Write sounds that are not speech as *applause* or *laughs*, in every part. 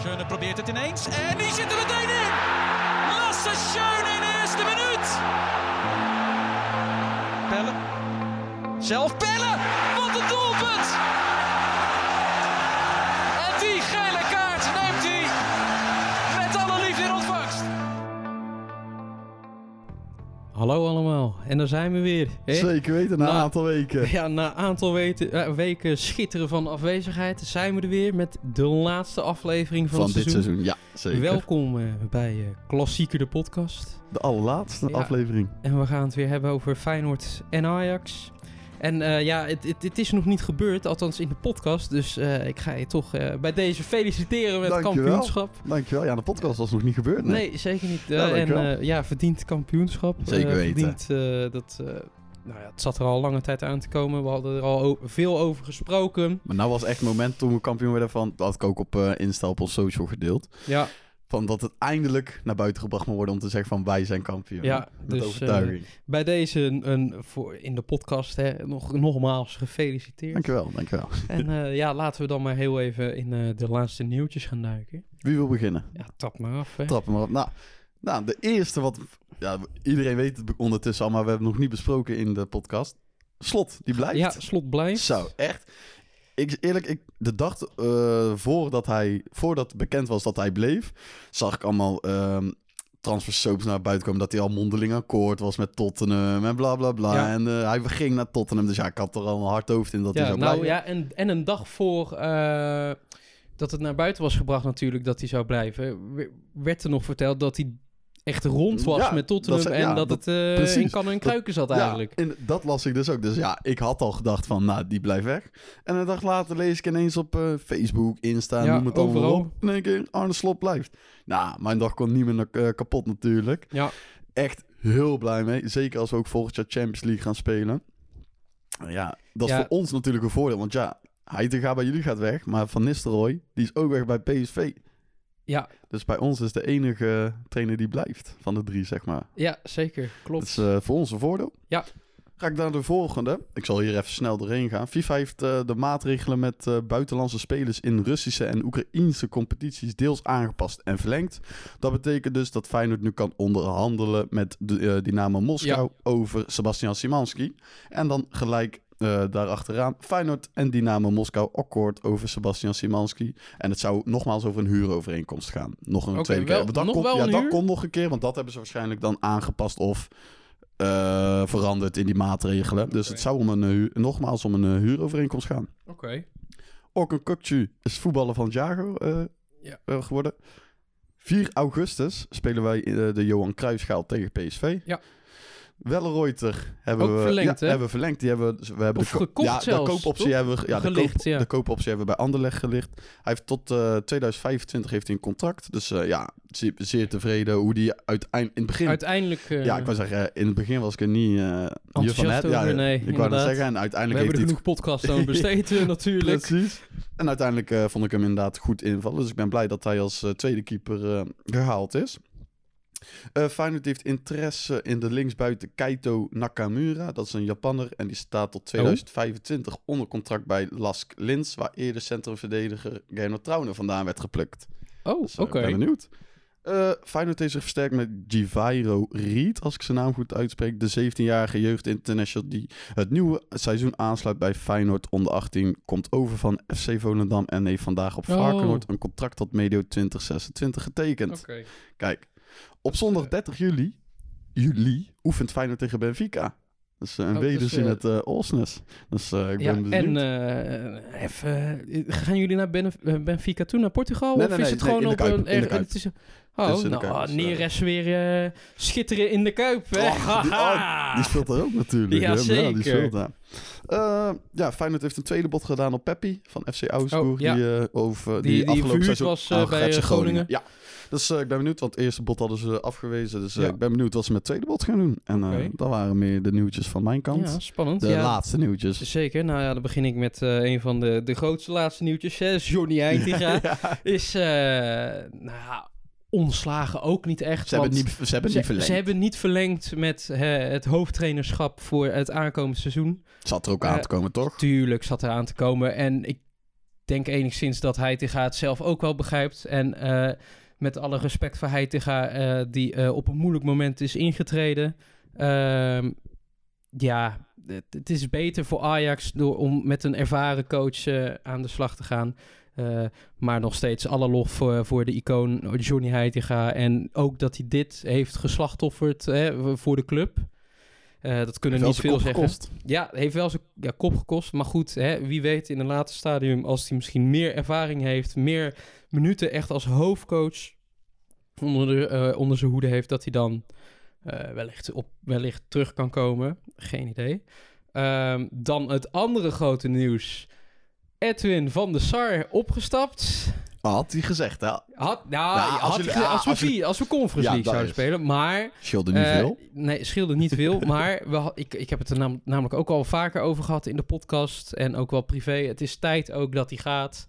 Schöne probeert het ineens en die zit er meteen in. Lasse Schöne in de eerste minuut. Pelle. Zelf Pelle. Wat een doelpunt. Hallo allemaal, en daar zijn we weer. hè? Zeker weten, na een aantal weken. *laughs* Ja, na een aantal weten, eh, weken schitteren van afwezigheid zijn we er weer met de laatste aflevering van, Van het dit seizoen. seizoen, ja, zeker. Welkom eh, bij eh, Klassieker de podcast. De allerlaatste Ja. aflevering. En we gaan het weer hebben over Feyenoord en Ajax. En eh, ja, het, het, het is nog niet gebeurd, althans in de podcast. Dus eh, ik ga je toch eh, bij deze feliciteren met het Dankjewel. kampioenschap. Dankjewel. Ja, de podcast was nog niet gebeurd. Nee. Nee, zeker niet. Ja, Eh, en eh, ja, verdient kampioenschap. Zeker weten. Verdient eh, dat... eh, nou ja, het zat er al lange tijd aan te komen. We hadden er al veel over gesproken. Maar nou was echt het moment toen we kampioen werden van... Dat had ik ook op eh Insta op ons social gedeeld. Ja, Van dat het eindelijk naar buiten gebracht moet worden om te zeggen van wij zijn kampioen. Ja, Met dus, overtuiging. bij deze een, een- voor in de podcast hè, nog, nogmaals gefeliciteerd. dankjewel, dankjewel. *laughs* En eh, ja, laten we dan maar heel even in eh, de laatste nieuwtjes gaan duiken. Wie wil beginnen? Ja, tap maar af. Hè. Trap maar op. Nou, nou, de eerste wat... Ja, iedereen weet het ondertussen al, maar we hebben het nog niet besproken in de podcast. Slot, die blijft. Ja, slot blijft. Zo, echt. Ik, eerlijk, ik, de dag eh, voordat, hij, voordat bekend was dat hij bleef, zag ik allemaal ehm transfersoaps naar buiten komen. Dat hij al mondeling akkoord was met Tottenham en bla bla bla. Ja. En eh, hij ging naar Tottenham, dus ja, ik had er al een hard hoofd in dat hij zou nou blijven. ja, en, en een dag voor eh, dat het naar buiten was gebracht natuurlijk dat hij zou blijven, we- werd er nog verteld dat hij echt rond was Ja, met Tottenham dat en dat, dat- het precies. in kannen en kruiken zat eigenlijk. Ja, en dat las ik dus ook. Dus ja, ik had al gedacht van, nou, die blijft weg. En een dag later lees ik ineens op eh, Facebook, Insta, Ja, noem het allemaal overal. op. In één keer, Arne Slot blijft. Nou, mijn dag kon niet meer eh, kapot natuurlijk. Ja. Echt heel blij mee. Zeker als we ook volgend jaar Champions League gaan spelen. Ja, dat is voor ons natuurlijk een voordeel. Want ja, Heitinga bij jullie gaat weg. Maar Van Nistelrooy, die is ook weg bij PSV. Ja, Dus bij ons is de enige trainer die blijft van de drie, zeg maar. ja, zeker. Klopt. Dat is eh, voor ons een voordeel. Ja. Ga ik naar de volgende. Ik zal hier even snel doorheen gaan. FIFA heeft eh, de maatregelen met eh, buitenlandse spelers in Russische en Oekraïnse competities deels aangepast en verlengd. Dat betekent dus dat Feyenoord nu kan onderhandelen met de, eh, Dynamo Moskou over Sebastian Simanski. En dan gelijk eh daarachteraan Feyenoord en Dynamo Moskou akkoord over Sebastian Simanski. En het zou nogmaals over een huurovereenkomst gaan. Nog een Oké, tweede wel- keer. Dat nog komt, wel ja, een dat komt nog een keer, want dat hebben ze waarschijnlijk dan aangepast of eh, veranderd in die maatregelen. Dus het zou om een, eh, nogmaals om een huurovereenkomst gaan. Oké. Orkun Kukcu is voetballer van eh, Ja. geworden. 4 augustus spelen wij de Johan Cruijffschaal tegen PSV. Ja. Wellenreuter hebben Ook we verlengd, ja, hebben we verlengd. Die hebben, we hebben Of de, ko- gekocht ja, zelfs, de koopoptie toch? hebben we, ja, de, Gelicht, koop, ja. de koopoptie hebben we bij Anderlecht gelicht. Hij heeft tot eh, 2025 heeft hij een contract. Dus eh, ja, zeer, zeer tevreden hoe die uiteindelijk in het begin Uiteindelijk... eh, ja, ik wou zeggen, eh, in het begin was ik er niet eh hiervan Enthousiast net. Ja, nee, ik wou dat zeggen. En we uiteindelijk hebben er heeft hij genoeg podcasts aan besteed *laughs* eh, het natuurlijk. Precies. En uiteindelijk eh, vond ik hem inderdaad goed invallen. Dus ik ben blij dat hij als eh, tweede keeper eh, gehaald is. Eh Feyenoord heeft interesse in de linksbuiten Kaito Nakamura. Dat is een Japanner en die staat tot 2025 onder contract bij Lask Linz... waar eerder centrumverdediger Gernot Trauner vandaan werd geplukt. Oh, Dus, eh, oké. Ik ben benieuwd. Eh Feyenoord heeft zich versterkt met Givairo Reed, als ik zijn naam goed uitspreek. De 17-jarige jeugdinternational die het nieuwe seizoen aansluit bij Feyenoord onder 18. Komt over van FC Volendam en heeft vandaag op Oh. Varkenoord een contract tot medio 2026 getekend. Oké. Kijk, op zondag 30 juli, juli oefent Feyenoord tegen Benfica. Dus uh, een Oh, dus, in eh, het uh, Osnes. Dus eh, ik Ja, ben benieuwd. en eh, even, eh, gaan jullie naar Ben- eh, Benfica toe, naar Portugal? Nee, of nee, is nee, het gewoon op Kuip, een... er- het is oh, is nou, Kuip, eh, Neres weer eh, schitteren in de Kuip, hè? Die, oh, die speelt er ook natuurlijk. Ja, zeker. die speelt daar. Eh, ja, Feyenoord heeft een tweede bod gedaan op Peppi van FC Augsburg. Oh, ja. Die, eh, over, die, Die- die afgelopen seizoen was, eh, bij, eh, Groningen. Ja, dus eh, ik ben benieuwd, want het eerste bod hadden ze afgewezen. Dus eh, Ja. ik ben benieuwd wat ze met het tweede bod gaan doen. En Oké. dat waren meer de nieuwtjes van mijn kant. Ja, spannend. de ja. laatste nieuwtjes. Zeker. Nou ja, dan begin ik met een van de, de grootste laatste nieuwtjes. Hè. Johnny Heitinga *laughs* ja. is, nou ontslagen ook niet echt. Ze hebben niet, ze hebben ze, niet verlengd. ze hebben niet verlengd met het hoofdtrainerschap voor het aankomende seizoen. Zat er ook aan te komen, toch? Tuurlijk zat er aan te komen. En ik denk enigszins dat Heitinga het zelf ook wel begrijpt. En met alle respect voor Heitinga, eh, die eh, op een moeilijk moment is ingetreden. Ehm, ja, het, is beter voor Ajax door, om met een ervaren coach eh, aan de slag te gaan. Maar nog steeds alle lof voor, voor de icoon Johnny Heitinga. En ook dat hij dit heeft geslachtofferd hè, voor de club. Eh, dat kunnen niet veel zeggen. gekost. Ja, heeft wel zijn ja, kop gekost. Maar goed, hè, wie weet in een later stadium... als hij misschien meer ervaring heeft... meer minuten echt als hoofdcoach onder, de, eh, onder zijn hoede heeft... dat hij dan eh, wellicht, op, wellicht terug kan komen. Geen idee. Ehm, dan het andere grote nieuws. Edwin van der Sar opgestapt. Had hij gezegd, hè? Had, nou, Nou, als had jullie- ja, als, we als als we Conference Ja, League zouden is- spelen. Maar Scheelde niet eh, veel. Nee, scheelde niet veel. *laughs* maar we, ik, ik heb het er nam- namelijk ook al vaker over gehad in de podcast. En ook wel privé. Het is tijd ook dat hij gaat.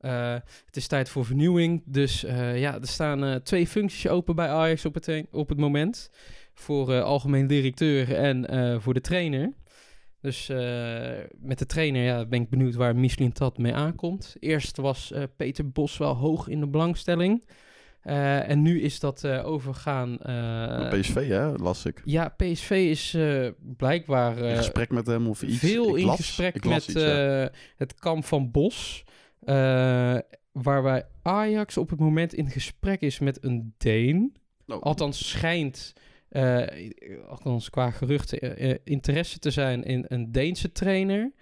Eh, het is tijd voor vernieuwing. Dus eh, ja, er staan twee functies open bij Ajax op het, op het moment. Voor algemeen directeur en voor de trainer. Dus eh, met de trainer ja, ben ik benieuwd waar Michelin Tat mee aankomt. Eerst was eh, Peter Bos wel hoog in de belangstelling. Eh, en nu is dat eh, overgaan... PSV, hè? Las ik. ja, PSV is blijkbaar in gesprek met hem of iets. veel Ik in las- gesprek met iets, ja. het kamp van Bos. waarbij Ajax op het moment in gesprek is met een Deen. Oh. Althans schijnt, eh, althans qua geruchten, eh, eh, interesse te zijn in een Deense trainer.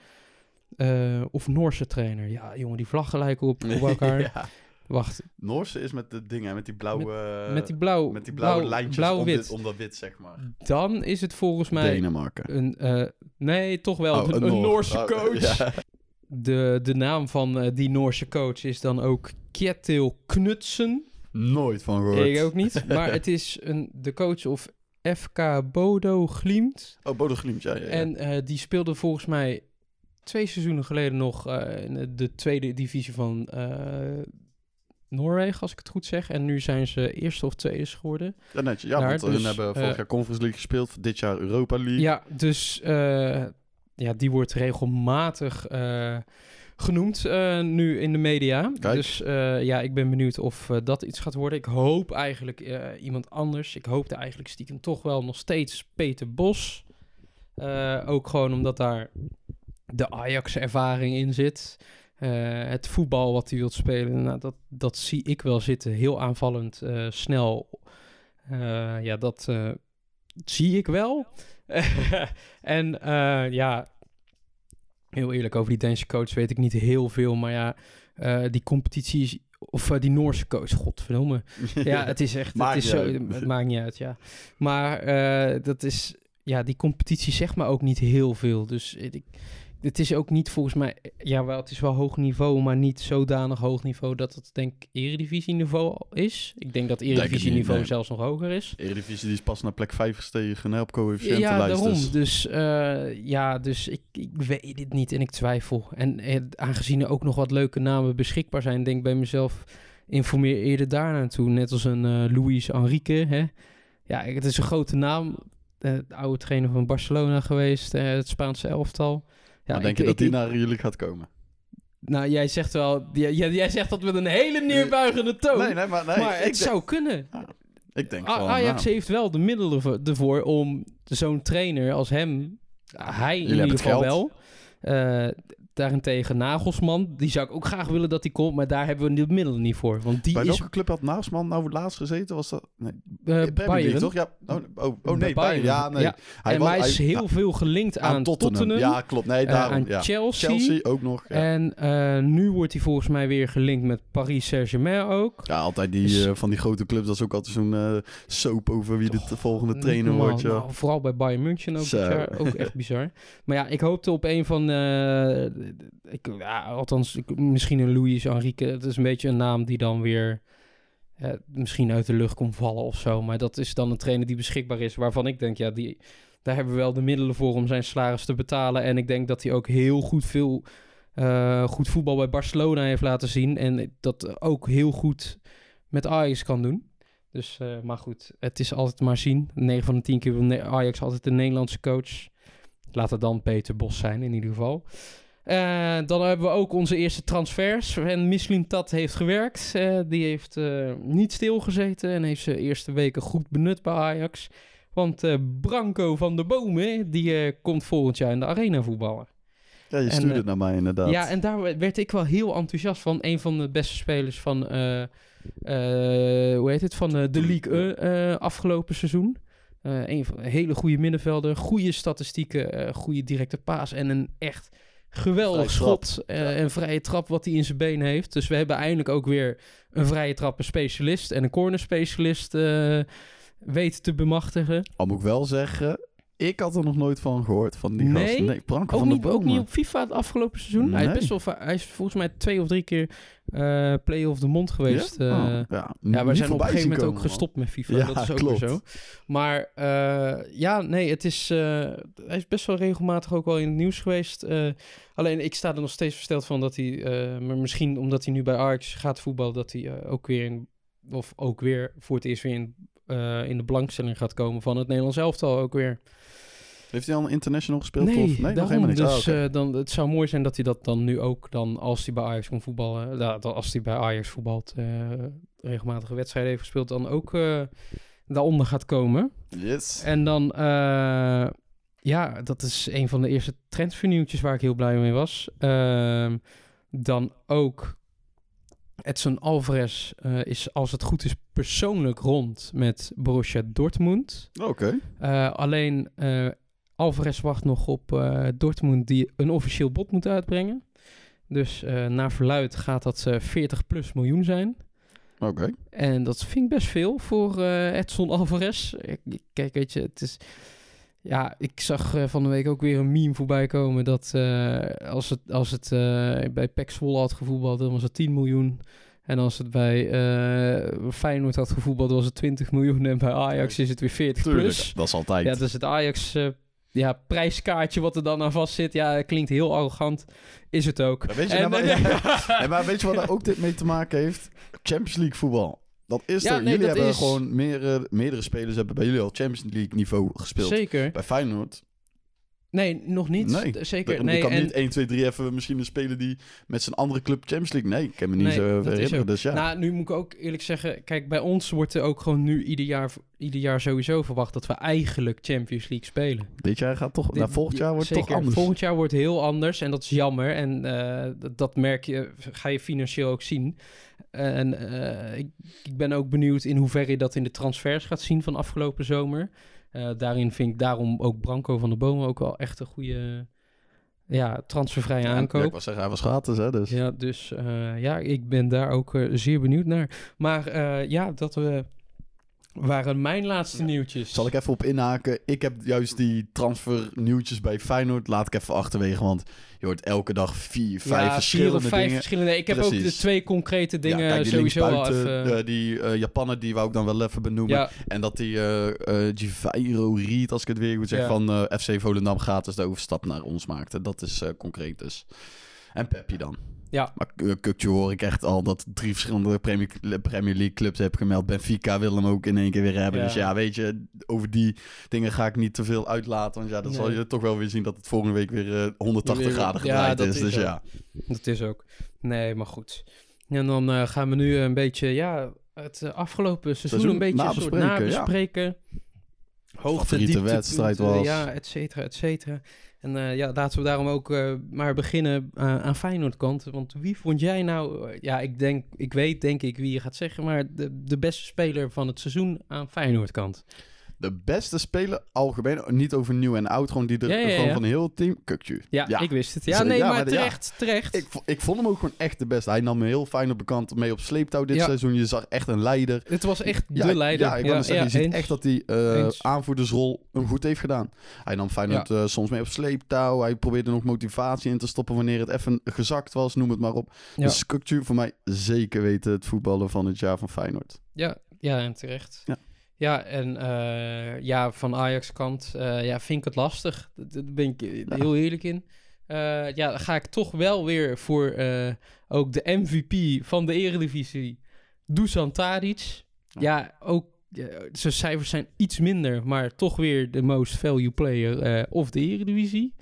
eh, of Noorse trainer. Ja, jongen, die vlaggen lijken op, op *laughs* elkaar. ja. Wacht, Noorse is met de dingen, met die blauwe... met die blauw, met die blauwe blauw- lijntjes blauw-wit. om, dit, om dat wit, zeg maar. Dan is het volgens mij Denemarken. een... eh, nee, toch wel Oh, een, een Noor. Noorse Oh, coach. ja. De, de naam van eh, die Noorse coach is dan ook Kjetil Knutsen. Nooit van gehoord. Ik ook niet. *laughs* Maar het is een, de coach of FK Bodo Glimt. Oh, Bodo Glimt, ja. ja, ja. En eh, die speelde volgens mij twee seizoenen geleden nog eh, in de- de tweede divisie van eh, Noorwegen, als ik het goed zeg. En nu zijn ze eerste of tweede geworden. ja. Ja, daar, want hun dus, hebben vorig jaar Conference League gespeeld. Dit jaar Europa League. Ja, dus ja, die wordt regelmatig genoemd eh, nu in de media. Kijk. Dus eh, ja, ik ben benieuwd of eh, dat iets gaat worden. Ik hoop eigenlijk iemand anders. Ik hoopte eigenlijk stiekem toch wel nog steeds Peter Bos. Ook gewoon omdat daar de Ajax-ervaring in zit. Het voetbal wat hij wilt spelen, nou, dat, dat zie ik wel zitten. Heel aanvallend, snel. Ja, dat zie ik wel. *laughs* en ja, heel eerlijk, over die Deense coach weet ik niet heel veel. Maar ja, eh, die competitie is... Of eh, die Noorse coach, godverdomme. *laughs* Ja, het is echt... Het, is zo, het maakt niet uit, ja. Maar eh, dat is... Ja, die competitie zegt me ook niet heel veel. Dus ik, het is ook niet volgens mij... Ja, wel, het is wel hoog niveau, maar niet zodanig hoog niveau... dat het denk ik eredivisie-niveau is. Ik denk dat eredivisie-niveau nee. zelfs nog hoger is. Eredivisie die is pas naar plek 5 gestegen hè, op coëfficiëntenlijst. Ja, daarom. Dus. Dus, eh, ja, dus ik, ik weet het niet en ik twijfel. En eh, aangezien er ook nog wat leuke namen beschikbaar zijn, denk ik bij mezelf, informeer eerder daar naartoe. Net als een eh Luis Enrique. Hè? Ja, het is een grote naam. Eh, de oude trainer van Barcelona geweest, het Spaanse elftal. Ja, maar denk ik- je dat ik- die naar jullie gaat komen? Nou, jij zegt wel, jij, jij zegt dat met een hele neerbuigende toon. Nee, nee, maar, nee, maar het denk, zou kunnen. ik denk van... Ajax nou, heeft wel de middelen voor- ervoor om zo'n trainer als hem, hij in ieder geval wel. Eh, daarentegen Nagelsman, die zou ik ook graag willen dat hij komt, maar daar hebben we de middelen niet voor. Want die bij is welke club had Naastman nou laatst gezeten? Was dat... Nee, League, Bayern. toch? Ja. Oh, oh, oh Bij nee, Bayern. Ja, nee. Ja, Hij en was- hij is heel ja, veel gelinkt aan, aan Tottenham. Ja, klopt. Nee, eh, daarom. aan ja. Chelsea. Chelsea ook nog. En eh, nu wordt hij volgens mij weer gelinkt met Paris Saint-Germain ook. Ja, altijd die, Dus- van die grote clubs. Dat is ook altijd zo'n soap over wie de volgende trainer wordt. Ja. Nou, vooral bij Bayern München ook, ook echt bizar. Maar ja, ik hoopte op een van... eh, ik, ja, althans, misschien een Luis Enrique. Het is een beetje een naam die dan weer... misschien uit de lucht komt vallen of zo. Maar dat is dan een trainer die beschikbaar is. Waarvan ik denk, ja, die, daar hebben we wel de middelen voor om zijn salaris te betalen. En ik denk dat hij ook heel goed veel... eh, goed voetbal bij Barcelona heeft laten zien. En dat ook heel goed met Ajax kan doen. Dus, eh, maar goed, het is altijd maar zien. 9 van de 10 keer wil Ajax altijd de Nederlandse coach. Laat het dan Peter Bos zijn in ieder geval. Eh, dan hebben we ook onze eerste transfers. En Mislim Tat heeft gewerkt. Eh, die heeft eh, niet stilgezeten en heeft zijn eerste weken goed benut bij Ajax. Want Branco van de Bomen, die komt volgend jaar in de arena voetballen. Ja, je stuurde het naar mij inderdaad. Ja, en daar werd ik wel heel enthousiast van. Een van de beste spelers van, hoe heet het, van de League afgelopen seizoen. Een van een hele goede middenvelder, goede statistieken, goede directe paas en een echt geweldig schot en vrije trap wat hij in zijn benen heeft. Dus we hebben eindelijk ook weer een vrije trappen specialist en een corner specialist eh weten te bemachtigen. Al moet ik wel zeggen, ik had er nog nooit van gehoord van die Nee? gast. Nee, Branko Ook van niet, de ook niet op FIFA het afgelopen seizoen. Hij, is best wel, hij is volgens mij twee of drie keer eh play of the mond geweest. Ja? eh. Oh, ja, we zijn op een gegeven moment ook man. gestopt met FIFA. Ja, dat is ook klopt. weer zo. Maar eh, ja, nee, het is, hij is best wel regelmatig ook wel in het nieuws geweest. Alleen ik sta er nog steeds versteld van dat hij, maar misschien omdat hij nu bij Ajax gaat voetballen, dat hij ook weer in, of ook weer voor het eerst weer in, in de belangstelling gaat komen van het Nederlands elftal ook weer. Heeft hij al een international gespeeld? Nee, of? nee nog helemaal niks. Dus Ah, eh, dan, het zou mooi zijn dat hij dat dan nu ook, dan, als hij bij Ajax kon voetballen, dan als hij bij Ajax voetbalt, eh, regelmatige wedstrijden heeft gespeeld, dan ook eh, daaronder gaat komen. yes. En dan, eh, ja, dat is een van de eerste transfernieuwtjes waar ik heel blij mee was. Ehm, dan ook Edson Alvarez eh, is, als het goed is, persoonlijk rond met Borussia Dortmund. Oké. Eh, alleen eh, Alvarez wacht nog op eh, Dortmund die een officieel bod moet uitbrengen. Dus eh naar verluid gaat dat eh 40 plus miljoen zijn. Oké. En dat vind ik best veel voor eh, Edson Alvarez. Kijk, weet je, het is... Ja, ik zag eh, van de week ook weer een meme voorbij komen dat eh, als het, als het eh, bij PEC Zwolle had gevoetbald, dan was het 10 miljoen. En als het bij eh, Feyenoord had gevoetbald, was het 20 miljoen. En bij Ajax is het weer 40 Tuurlijk, plus. dat is altijd. Ja, dus het Ajax eh, ja, prijskaartje wat er dan aan vast zit. Ja, klinkt heel arrogant. Is het ook. Maar weet je, En- nou, maar, *laughs* *laughs* Ja, maar weet je wat daar ook dit mee te maken heeft? Champions League voetbal. Dat is Ja, er. nee, jullie hebben is- gewoon meerdere, meerdere spelers hebben bij jullie al Champions League niveau gespeeld. Zeker. Bij Feyenoord. Nee, nog niet. Nee, D- Zeker. Je Nee, kan en, niet 1, 2, 3 even misschien een speler die met zijn andere club Champions League. Nee, ik kan me niet Nee, zo herinneren. Dus ja. Nou, nu moet ik ook eerlijk zeggen, kijk, bij ons wordt er ook gewoon nu ieder jaar, ieder jaar sowieso verwacht dat we eigenlijk Champions League spelen. Dit jaar gaat toch, Dit- nou, volgend jaar wordt zeker. toch anders. Volgend jaar wordt heel anders en dat is jammer. En eh, dat, dat merk je, ga je financieel ook zien. En eh, ik, ik ben ook benieuwd in hoeverre je dat in de transfers gaat zien van afgelopen zomer. Eh, daarin vind ik daarom ook Branco van de Bomen ook wel echt een goede ja, transfervrije Ja, aankoop. Ik was zeggen, hij was gratis, hè. Dus. Ja, dus eh, ja, ik ben daar ook eh, zeer benieuwd naar. Maar ja, dat we waren mijn laatste nieuwtjes. Zal ik even op inhaken? Ik heb juist die transfernieuwtjes bij Feyenoord. Laat ik even achterwege, want je hoort elke dag vier, vijf ja, verschillende vier of vijf dingen. verschillende. Ik heb ook de twee concrete dingen ja, kijk, die sowieso al even. eh, die eh Japaner, die wou ik dan wel even benoemen. ja, En dat die eh eh Givairo Reed, als ik het weer goed zeg, Ja. van eh, FC Volendam gratis de overstap naar ons maakte. Dat is eh, concreet dus. En Pepje dan. Ja. Maar Kukje hoor ik echt al dat drie verschillende Premier, Premier League clubs heb gemeld. Benfica wil hem ook in één keer weer hebben. Ja. Dus ja, weet je, over die dingen ga ik niet te veel uitlaten. Want ja, dan zal je toch wel weer zien dat het volgende week weer eh, 180 Weer- graden gedraaid is. is Dus ook. ja. dat is ook. Nee, maar goed. En dan eh, gaan we nu een beetje, ja, het eh, afgelopen seizoen, Seizoen een beetje een soort nabespreken, ja. nabespreken. Hoogte, dieptepunten, wedstrijd was. Ja, et cetera, et cetera. En eh, ja, laten we daarom ook eh, maar beginnen eh, aan Feyenoord kant. Want wie vond jij nou... ja, ik denk, ik weet denk ik wie je gaat zeggen, maar de, de beste speler van het seizoen aan Feyenoord kant. De beste speler, algemeen, niet over nieuw en oud, gewoon die er Ja, ja, gewoon van heel het team. Ja, ik wist het. Ja, nee, maar terecht, terecht. Ik, ik vond hem ook gewoon echt de beste. Hij nam me heel fijn op bekant mee op sleeptouw dit seizoen. Je zag echt een leider. het was echt de leider. Ja, ik zeggen, je ziet eens. echt dat hij eh, Eens. aanvoerdersrol hem goed heeft gedaan. Hij nam Feyenoord eh, soms mee op sleeptouw. Hij probeerde nog motivatie in te stoppen wanneer het even gezakt was. Noem het maar op. Dus Kukcu voor mij zeker weten het voetballen van het jaar van Feyenoord. Ja, ja, en terecht. Ja. Ja, en eh, ja, van Ajax kant eh, ja, vind ik het lastig. Daar ben ik heel eerlijk in. Eh, ja, dan ga ik toch wel weer voor ook de MVP van de Eredivisie, Dusan Tadic. Ja, ook zijn cijfers zijn iets minder, maar toch weer de most value player of de Eredivisie.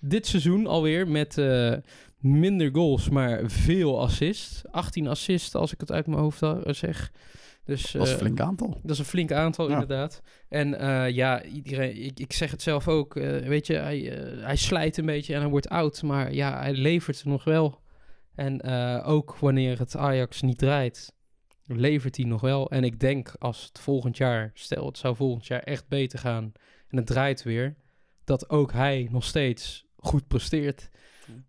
dit seizoen alweer met minder goals, maar veel assists. 18 assists, als ik het uit mijn hoofd zeg. Dus, Dat is een eh, flink aantal. dat is een flink aantal, Ja. inderdaad. En eh, ja, iedereen, ik, ik zeg het zelf ook. eh, weet je, hij, hij slijt een beetje en hij wordt oud. Maar ja, hij levert er nog wel. En ook wanneer het Ajax niet draait, levert hij nog wel. En ik denk als het volgend jaar, stel het zou volgend jaar echt beter gaan en het draait weer, dat ook hij nog steeds goed presteert.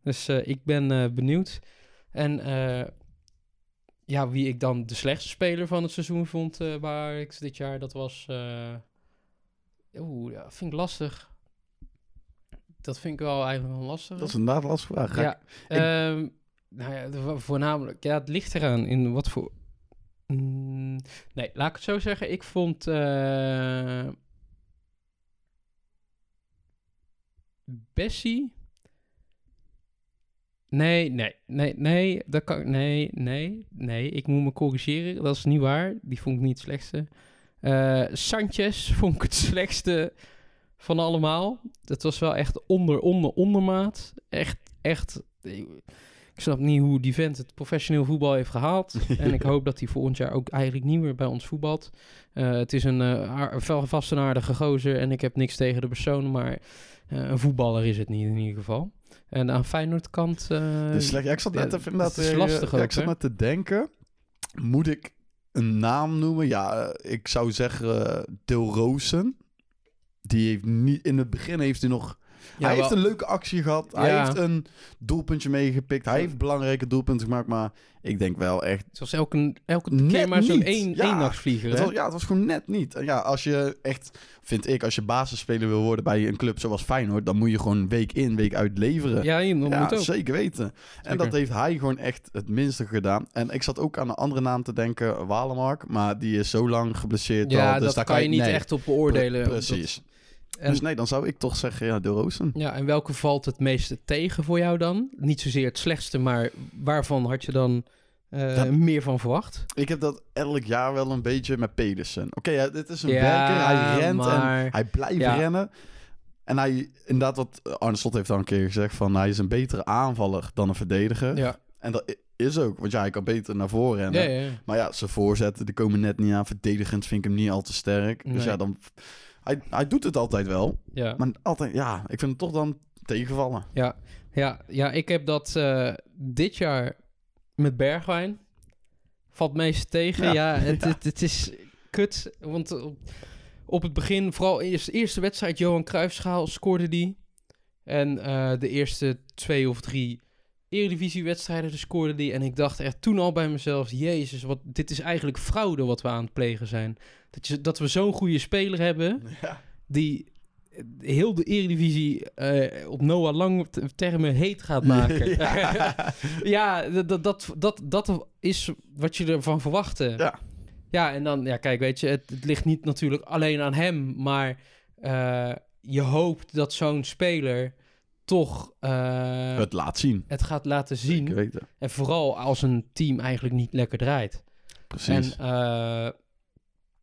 Dus ik ben benieuwd. En ja, wie ik dan de slechtste speler van het seizoen vond eh bij Ajax dit jaar, dat was... eh Oeh, ja, vind ik lastig. Dat vind ik wel eigenlijk wel lastig. Dat is inderdaad een lastige vraag. Ik- Ja, ehm, nou ja, voornamelijk, ja, het ligt eraan in wat voor. Mm, nee, laat ik het zo zeggen. Ik vond. eh Bessie. Nee, nee, nee, nee, dat kan Nee, nee, nee, ik moet me corrigeren. Dat is niet waar. Die vond ik niet het slechtste. Eh Sanchez *laughs* vond ik het slechtste van allemaal. Dat was wel echt onder, onder, ondermaat. Echt, echt. Ik snap niet hoe die vent het professioneel voetbal heeft gehaald. *laughs* en ik hoop dat hij volgend jaar ook eigenlijk niet meer bij ons voetbalt. Eh, het is een wel vast een aardige gozer. En ik heb niks tegen de persoon. Maar een voetballer is het niet in ieder geval. En aan Feyenoord kant... Dus. Ja, ik zat net ja, even het is lastig ja, ook, ik zat net te denken. Moet ik een naam noemen? Ja, eh, ik zou zeggen uh, Dil Roosen. Die heeft niet... In het begin heeft hij nog... Ja, hij wel- heeft een leuke actie gehad. Hij heeft een doelpuntje meegepikt. Hij heeft belangrijke doelpunten gemaakt. Maar ik denk wel echt... Was elke, elke Net keer maar zo'n één, Ja. eendagsvlieger. Het hè? was, ja, het was gewoon net niet. En ja, als je echt... Vind ik, als je basisspeler wil worden bij een club zoals Feyenoord... dan moet je gewoon week in, week uit leveren. Ja, je moet ook. zeker weten. En dat heeft hij gewoon echt het minste gedaan. En ik zat ook aan een andere naam te denken, Walemark. Maar die is zo lang geblesseerd Ja, al. Dus dat daar kan je niet nee, echt op beoordelen. pre- Precies. Dat- en, Dus nee, dan zou ik toch zeggen, ja, de Roosen. Ja, en welke valt het meeste tegen voor jou dan? Niet zozeer het slechtste, maar waarvan had je dan eh, Dat- meer van verwacht? Ik heb dat elk jaar wel een beetje met Pedersen. Oké, ja, dit is een Ja, werker. Hij rent maar- en hij blijft Ja. rennen. En hij, inderdaad, wat Arne Slot heeft al een keer gezegd, van hij is een betere aanvaller dan een verdediger. Ja, En dat is ook, want ja, hij kan beter naar voren rennen. ja. Maar ja, zijn voorzetten, die komen net niet aan. Verdedigend vind ik hem niet al te sterk. Dus ja, dan... Hij, hij doet het altijd wel. ja. Maar altijd, ja, ik vind het toch dan tegenvallen. Ja, ja, ja ik heb dat eh, dit jaar met Bergwijn. Valt meest tegen. Ja, Ja, *laughs* het, ja. Het, het is kut. Want op, op het begin, vooral eerst, de eerste wedstrijd, Johan Cruijffschaal scoorde die. En eh, de eerste twee of drie Eredivisie-wedstrijden dus scoorde die. En ik dacht echt toen al bij mezelf, jezus, wat, dit is eigenlijk fraude wat we aan het plegen zijn. Dat, je, dat we zo'n goede speler hebben *laughs* Ja. die heel de Eredivisie eh, op Noah Lang termen heet gaat maken. *laughs* Ja, *laughs* Ja. dat, dat, dat, dat is wat je ervan verwachtte. Ja. Ja, en dan, ja, kijk, weet je, het, het ligt niet natuurlijk alleen aan hem, maar eh, je hoopt dat zo'n speler toch eh, Het laat zien. het gaat laten zien. weten. En vooral als een team eigenlijk niet lekker draait. Precies. En eh,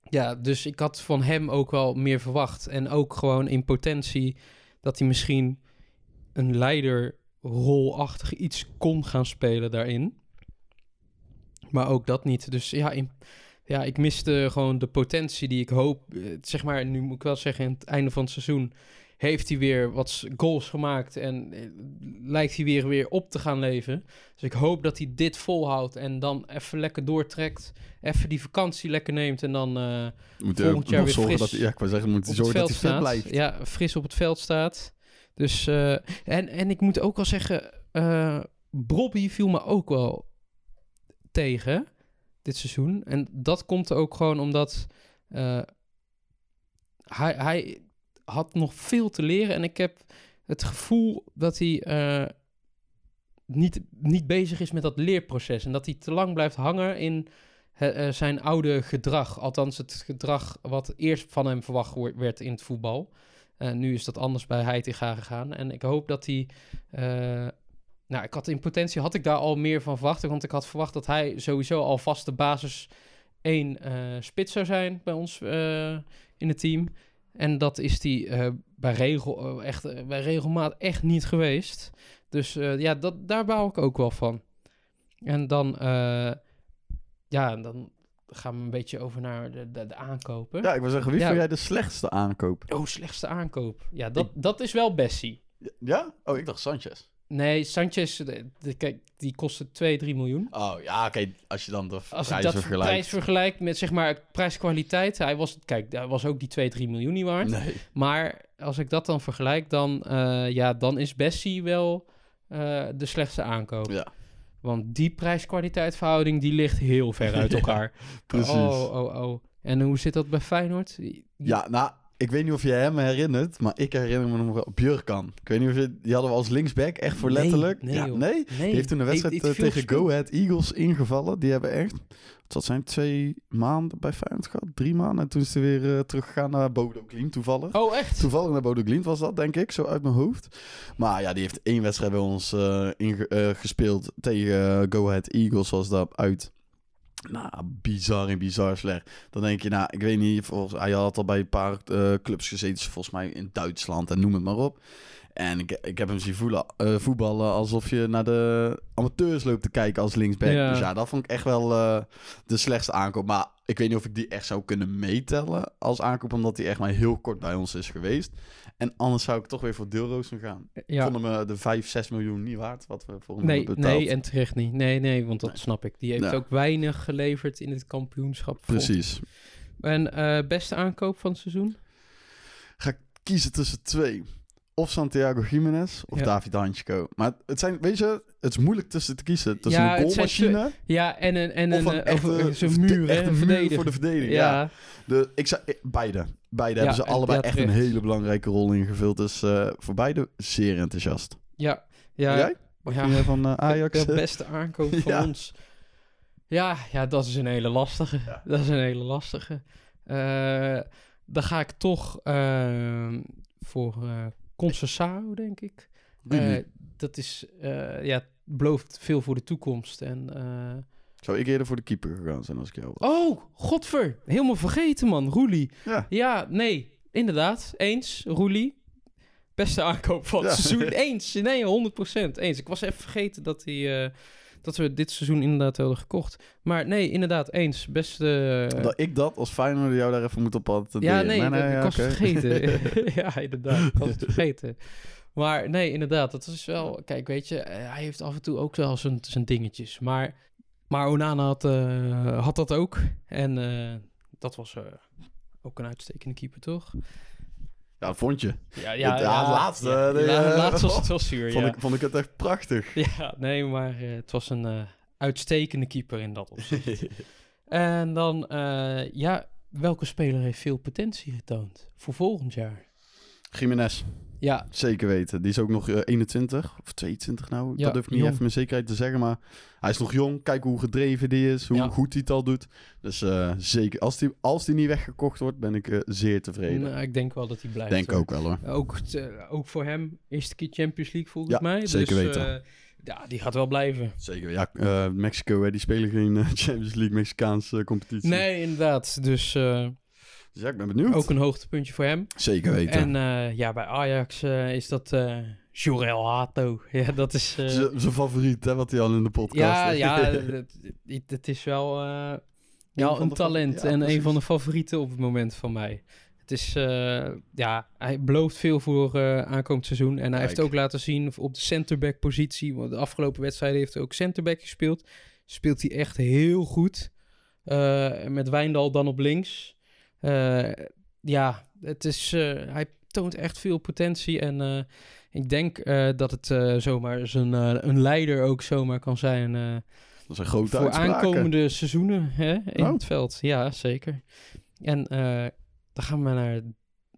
ja, dus ik had van hem ook wel meer verwacht. En ook gewoon in potentie dat hij misschien een leiderrolachtig iets kon gaan spelen daarin. Maar ook dat niet. Dus ja, in, ja, ik miste gewoon de potentie die ik hoop. eh, Zeg maar, nu moet ik wel zeggen, in het einde van het seizoen heeft hij weer wat goals gemaakt en eh, lijkt hij weer, weer op te gaan leven. Dus ik hoop dat hij dit volhoudt en dan even lekker doortrekt. Even die vakantie lekker neemt en dan eh, moet volgend jaar weer fris dat ja, ik zeggen, moet op het zorgen dat veld hij fit blijft. Ja, fris op het veld staat. Dus, eh, en, en ik moet ook wel zeggen, Bobby viel me ook wel tegen dit seizoen. En dat komt ook gewoon omdat hij, hij had nog veel te leren. En ik heb het gevoel dat hij eh, niet, niet bezig is met dat leerproces. En dat hij te lang blijft hangen in eh, zijn oude gedrag. Althans, het gedrag wat eerst van hem verwacht werd in het voetbal. Eh, nu is dat anders bij Heitinga gegaan. En ik hoop dat hij... nou, ik had in potentie had ik daar al meer van verwacht. Want ik had verwacht dat hij sowieso al de basis één spits zou zijn bij ons in het team. En dat is die eh, bij, regel, eh, echt, eh, bij regelmaat echt niet geweest. Dus ja, dat, daar bouw ik ook wel van. En dan, ja, dan gaan we een beetje over naar de, de, de aankopen. Ja, ik wil zeggen, wie Ja. vond jij de slechtste aankoop? Oh, slechtste aankoop. Ja, dat, dat is wel Bessie. Ja? Oh, ik dacht Sanchez. Nee, Sanchez, de, de- kijk, die kostte 2, 3 miljoen. Oh, ja, oké. Als je dan de Als prijs dat vergelijkt. prijs vergelijk met zeg maar prijs-kwaliteit, hij was, kijk, hij was ook die 2, 3 miljoen niet waard. Nee. Maar als ik dat dan vergelijk, dan, eh, ja, dan is Bessie wel eh, de slechtste aankoop. Ja, Want die prijs-kwaliteit verhouding, die ligt heel ver uit *laughs* Ja, elkaar. precies. Oh, oh, oh. En hoe zit dat bij Feyenoord? Ja, nou, ik weet niet of je hem herinnert, maar ik herinner me nog wel Björkan. Ik weet niet of je... Die hadden we als linksback, echt voor Nee, letterlijk. nee, ja, nee? Nee. Die heeft toen een wedstrijd eh, tegen. Go Ahead Eagles ingevallen. Die hebben echt, dat zijn, twee maanden bij Feyenoord gehad. Drie maanden. En toen is ze weer eh, teruggegaan naar Bodo Glimt toevallig. Oh, echt? Toevallig naar Bodo Glimt was dat, denk ik, zo uit mijn hoofd. Maar ja, die heeft één wedstrijd bij ons eh, gespeeld tegen Go Ahead Eagles, was dat uit. Nou, bizar en bizar slecht. Dan denk je, nou, ik weet niet, volgens, hij had al bij een paar eh, clubs gezeten, volgens mij in Duitsland en noem het maar op. En ik, ik heb hem zien voelen, eh, voetballen alsof je naar de amateurs loopt te kijken als linksback. Ja. Dus ja, dat vond ik echt wel eh, de slechtste aankoop. Maar ik weet niet of ik die echt zou kunnen meetellen als aankoop, omdat hij echt maar heel kort bij ons is geweest. En anders zou ik toch weer voor Deelrooster gaan. Ik Ja. vond hem eh, de 5, 6 miljoen niet waard, wat we voor hem Nee, hebben betaald. nee, en terecht niet. Nee, nee, want dat Nee. snap ik. Die heeft Ja. ook weinig geleverd in het kampioenschap. ik. Precies. En eh, beste aankoop van het seizoen? Ga ik kiezen tussen twee. Of Santiago Jiménez of Ja. David Hanchko. Maar het zijn, weet je, het is moeilijk tussen te kiezen. Tussen Ja, een goalmachine Ja, en een, en of een, een eh, of een- muur, hè? echte Een muur voor de verdediging. Ja. Ja, De, ik zou, eh, beide. Beide hebben ze allebei echt een hele belangrijke rol ingevuld. Dus eh, voor beide zeer enthousiast. ja, ja. Jij? Wat ja. vind jij van Ajax? De *laughs* beste aankoop van ons. Ja, ja, dat is een hele lastige. *laughs* Dat is een hele lastige. Eh, dan ga ik toch ehm, voor Concessao, denk ik. Eh, dat is, eh, ja, belooft veel voor de toekomst. En, eh, Zou ik eerder voor de keeper gegaan zijn als ik jou was? Oh, godver. Helemaal vergeten, man. Roelie. Ja. Ja, nee. Inderdaad. Eens. Roelie. Beste aankoop van het Ja. seizoen. Eens. Nee, 100% eens. Ik was even vergeten dat, hij, dat we dit seizoen inderdaad hadden gekocht. Maar nee, inderdaad. Eens. Beste... eh, dat ik dat als Feyenoord jou daar even moet op attenderen. ja, nee, dat- ik ja, het vergeten. *laughs* *laughs* ja, inderdaad. Ik was het vergeten. Maar nee, inderdaad. Dat is wel... Kijk, weet je, eh, hij heeft af en toe ook wel zijn, zijn dingetjes. Maar, maar Onana had, eh, had dat ook. En dat was ook een uitstekende keeper, toch? Ja, vond je. Ja, ja, het laatste, Ja, eh, ja, het eh, laatste was *laughs* het wel zuur, Vond, ja. ik, vond ik het echt prachtig. *laughs* Ja, nee, maar eh, het was een uitstekende keeper in dat opzicht. *laughs* en dan, ja, welke speler heeft veel potentie getoond voor volgend jaar? Jiménez, Ja, zeker weten. Die is ook nog eh, 21 of 22 nou. Ja, dat durf ik niet jong. even met zekerheid te zeggen. Maar hij is nog jong. Kijk hoe gedreven die is. Hoe Ja. goed hij het al doet. Dus eh, zeker. Als die, als die niet weggekocht wordt, ben ik eh, zeer tevreden. nou, ik denk wel dat hij blijft. Denk hoor. ook wel hoor. Ook, eh, ook voor hem, eerste keer Champions League volgens Ja, mij. zeker dus, weten. eh, ja, die gaat wel blijven. Zeker. Ja, eh, Mexico, hè, die spelen geen eh, *laughs* Champions League Mexicaanse competitie. Nee, inderdaad. Dus eh, Dus ja, ik ben benieuwd. ook een hoogtepuntje voor hem. Zeker weten. En eh, ja, bij Ajax eh, is dat eh Jorel Hato. *laughs* Ja, dat is... Zijn favoriet, hè, wat hij al in de podcast ja, heeft. ja *laughs* het, is wel ja, een talent ja, en een van de favorieten op het moment van mij. Het is, ja, hij belooft veel voor aankomend seizoen. En hij heeft ook laten zien op de centerback positie. Want de afgelopen wedstrijden heeft hij ook centerback gespeeld. Speelt hij echt heel goed. Met Wijndal dan op links. Eh, ja, het is, eh, hij toont echt veel potentie. En eh, ik denk dat het zomaar zijn, een leider ook zomaar kan zijn. Dat zijn grote voor uitspraken. aankomende seizoenen hè, in Oh. het veld. Ja, zeker. En dan gaan we naar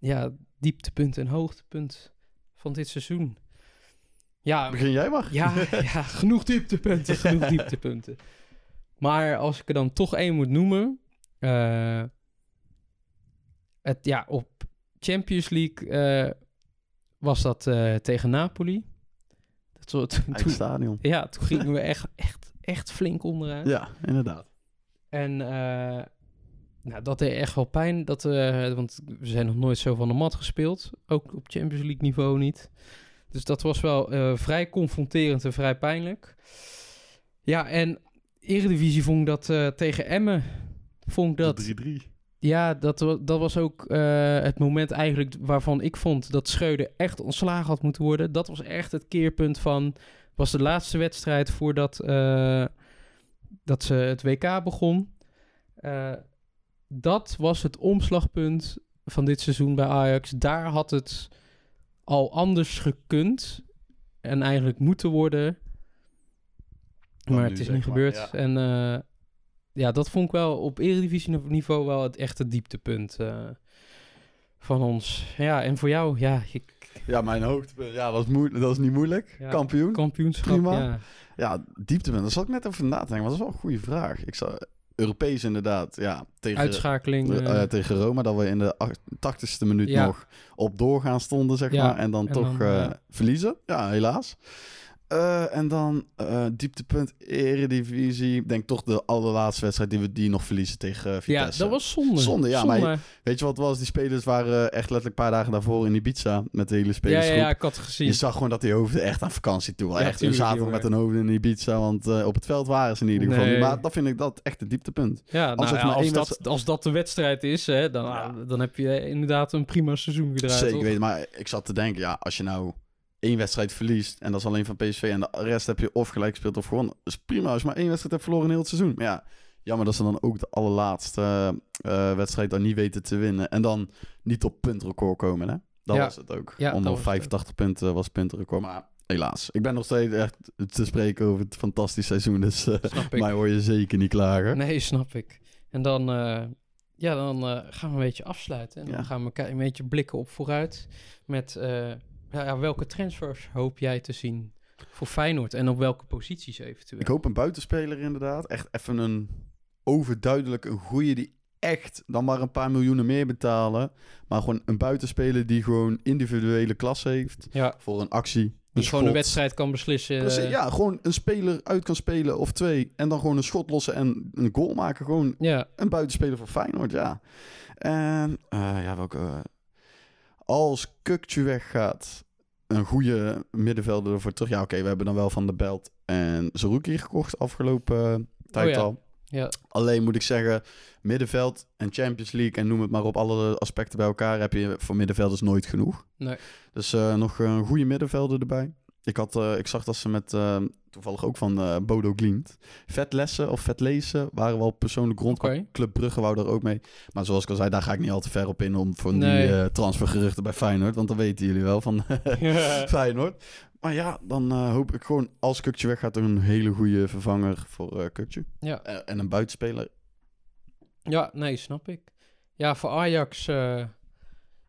ja, dieptepunt en hoogtepunt van dit seizoen. Ja, Begin jij maar. ja, ja *laughs* genoeg dieptepunten, genoeg *laughs* dieptepunten. Maar als ik er dan toch één moet noemen... het, ja, op Champions League eh, was dat eh, tegen Napoli. Dat, zo- toen, stadion. ja, toen *laughs* gingen we echt, echt, echt flink onderuit. Ja, inderdaad. En eh, Nou, dat deed echt wel pijn. Dat, want we zijn nog nooit zo van de mat gespeeld. Ook op Champions League niveau niet. Dus dat was wel vrij confronterend en vrij pijnlijk. Ja, en Eredivisie vond ik dat tegen Emmen... Vond ik dat... De 3-3. Ja, dat, dat was ook eh, het moment eigenlijk waarvan ik vond dat Schreuder echt ontslagen had moeten worden. Dat was echt het keerpunt van... was de laatste wedstrijd voordat eh, dat ze het WK begon. Eh, dat was het omslagpunt van dit seizoen bij Ajax. Daar had het al anders gekund en eigenlijk moeten worden. Maar het is niet gebeurd. ja. En ja, dat vond ik wel op eredivisie niveau wel het echte dieptepunt eh, van ons. Ja, en voor jou, ja, je Ja, mijn hoogtepunt. Ja, moe- dat is niet moeilijk. Ja. Kampioen. kampioenschap, Prima. ja. Ja, dieptepunt. Daar zat ik net over na te denken. Maar dat is wel een goede vraag. Ik zou... Europees inderdaad. Ja, tegen, Uitschakeling. eh, eh, tegen Roma. Dat we in de ach- 80ste minuut Ja. nog op doorgaan stonden, zeg maar. En dan en toch dan, verliezen. Ja, helaas. Eh, en dan eh, dieptepunt Eredivisie. Ik denk toch de allerlaatste wedstrijd die we die nog verliezen tegen eh, ja, Vitesse. dat was zonde. Zonde, ja, maar. Weet je wat was? Die spelers waren echt letterlijk een paar dagen daarvoor in Ibiza met de hele ja, spelersgroep. ja, ja, ik had het gezien. Je zag gewoon dat die hoofden echt aan vakantie toe waren. Ja, echt, tuurlijk, zaten met hun hoofden in Ibiza, want op het veld waren ze in ieder geval Nee. Maar dat vind ik dat echt het dieptepunt. Ja, nou, ja, als, dat, wedstrijd- als dat de wedstrijd is, hè, dan, Ja. dan heb je inderdaad een prima seizoen gedraaid. Zeker weten, maar ik zat te denken, ja, als je nou één wedstrijd verliest en dat is alleen van PSV en de rest heb je of gelijk gespeeld of gewonnen, is prima als je maar één wedstrijd hebt verloren in heel het seizoen. Maar ja, jammer dat ze dan ook de allerlaatste eh, wedstrijd dan niet weten te winnen en dan niet op puntrecord komen, hè? Dat Ja. was het ook. Ja, dat Onder was het 85 punten was puntrecord, maar helaas. Ik ben nog steeds echt te spreken over het fantastisch seizoen, dus eh, ik. mij hoor je zeker niet klagen. Nee, snap ik. En dan, eh, ja, dan eh, gaan we een beetje afsluiten. En Ja. dan gaan we een beetje blikken op vooruit. Met eh, ja, welke transfers hoop jij te zien voor Feyenoord? En op welke posities eventueel? Ik hoop een buitenspeler inderdaad. Echt even een overduidelijk een goeie die echt dan maar een paar miljoenen meer betalen. Maar gewoon een buitenspeler die gewoon individuele klasse heeft ja, voor een actie. Een die gewoon een wedstrijd kan beslissen. Precies, ja, gewoon een speler uit kan spelen of twee. En dan gewoon een schot lossen en een goal maken. Gewoon ja, een buitenspeler voor Feyenoord, ja. En eh, ja, welke... eh, als Kukcu weggaat, een goede middenvelder ervoor terug. Ja, oké, we hebben dan wel Van de Belt en Zerouki gekocht afgelopen eh, tijd Oh ja. al. ja, Alleen moet ik zeggen, middenveld en Champions League en noem het maar op, alle aspecten bij elkaar heb je voor middenvelders nooit genoeg. Nee. Dus eh, nog een goede middenvelder erbij. Ik, had, eh, ik zag dat ze met, eh, toevallig ook van eh, Bodo Glimt, vetlessen of vetlezen waren wel persoonlijk rond. Club Brugge wou daar ook mee. Maar zoals ik al zei, daar ga ik niet al te ver op in om voor Nee. die transfergeruchten bij Feyenoord. Want dan weten jullie wel van *laughs* *laughs* Feyenoord. Maar ja, dan hoop ik gewoon als Kukje weggaat, een hele goede vervanger voor Kukje. ja. En een buitenspeler. Ja, nee, snap ik. Ja, voor Ajax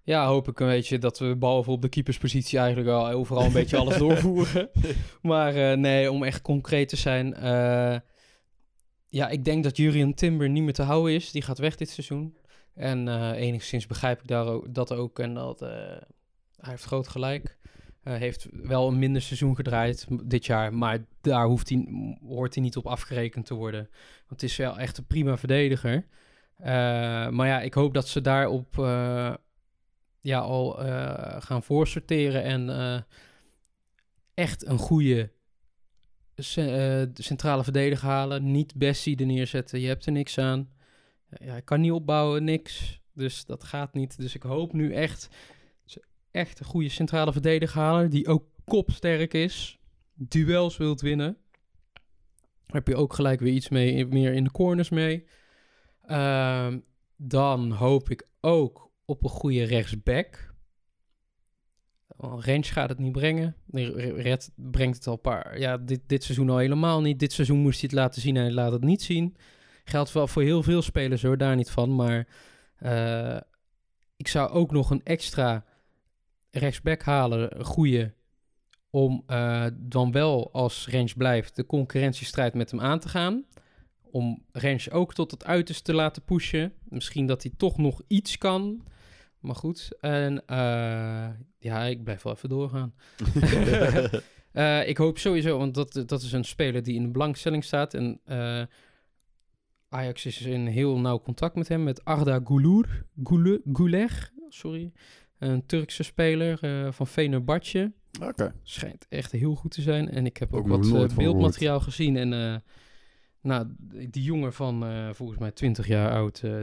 ja, hoop ik een beetje dat we behalve op de keeperspositie eigenlijk wel overal een beetje alles *laughs* doorvoeren. Maar eh, nee, om echt concreet te zijn. eh, ja, ik denk dat Jurien Timber niet meer te houden is. Die gaat weg dit seizoen. En eh, enigszins begrijp ik daar ook, dat ook. En dat hij heeft groot gelijk. Heeft wel een minder seizoen gedraaid dit jaar. Maar daar hoeft hij, hoort hij niet op afgerekend te worden. Want het is wel echt een prima verdediger. Maar ja, ik hoop dat ze daarop ja, al eh, gaan voorsorteren. En eh, echt een goede eh, centrale verdediger halen. Niet Bessie er neerzetten. Je hebt er niks aan. Ja, ik kan niet opbouwen, niks. Dus dat gaat niet. Dus ik hoop nu echt, echt een goede centrale verdediger halen. Die ook kopsterk is. Duels wilt winnen. Heb je ook gelijk weer iets mee, meer in de corners mee. Ehm, dan hoop ik ook op een goede rechtsback. Want Range gaat het niet brengen. Red brengt het al paar... Ja, dit, dit seizoen al helemaal niet. Dit seizoen moest hij het laten zien en hij laat het niet zien. Geldt wel voor heel veel spelers hoor, daar niet van. Maar eh, ik zou ook nog een extra rechtsback halen. Een goede. Om eh, dan wel als Range blijft de concurrentiestrijd met hem aan te gaan. Om Range ook tot het uiterste te laten pushen. Misschien dat hij toch nog iets kan. Maar goed. En eh, ja, ik blijf wel even doorgaan. *laughs* Eh, ik hoop sowieso, want dat, dat is een speler die in de belangstelling staat. En eh, Ajax is in heel nauw contact met hem, met Arda Gulur, Gule, Guleg, sorry. Een Turkse speler van Fenerbahce. Oké. Schijnt echt heel goed te zijn. En ik heb ook, Ook wat beeldmateriaal gezien. En nou, die jongen van eh, volgens mij 20 jaar oud, eh,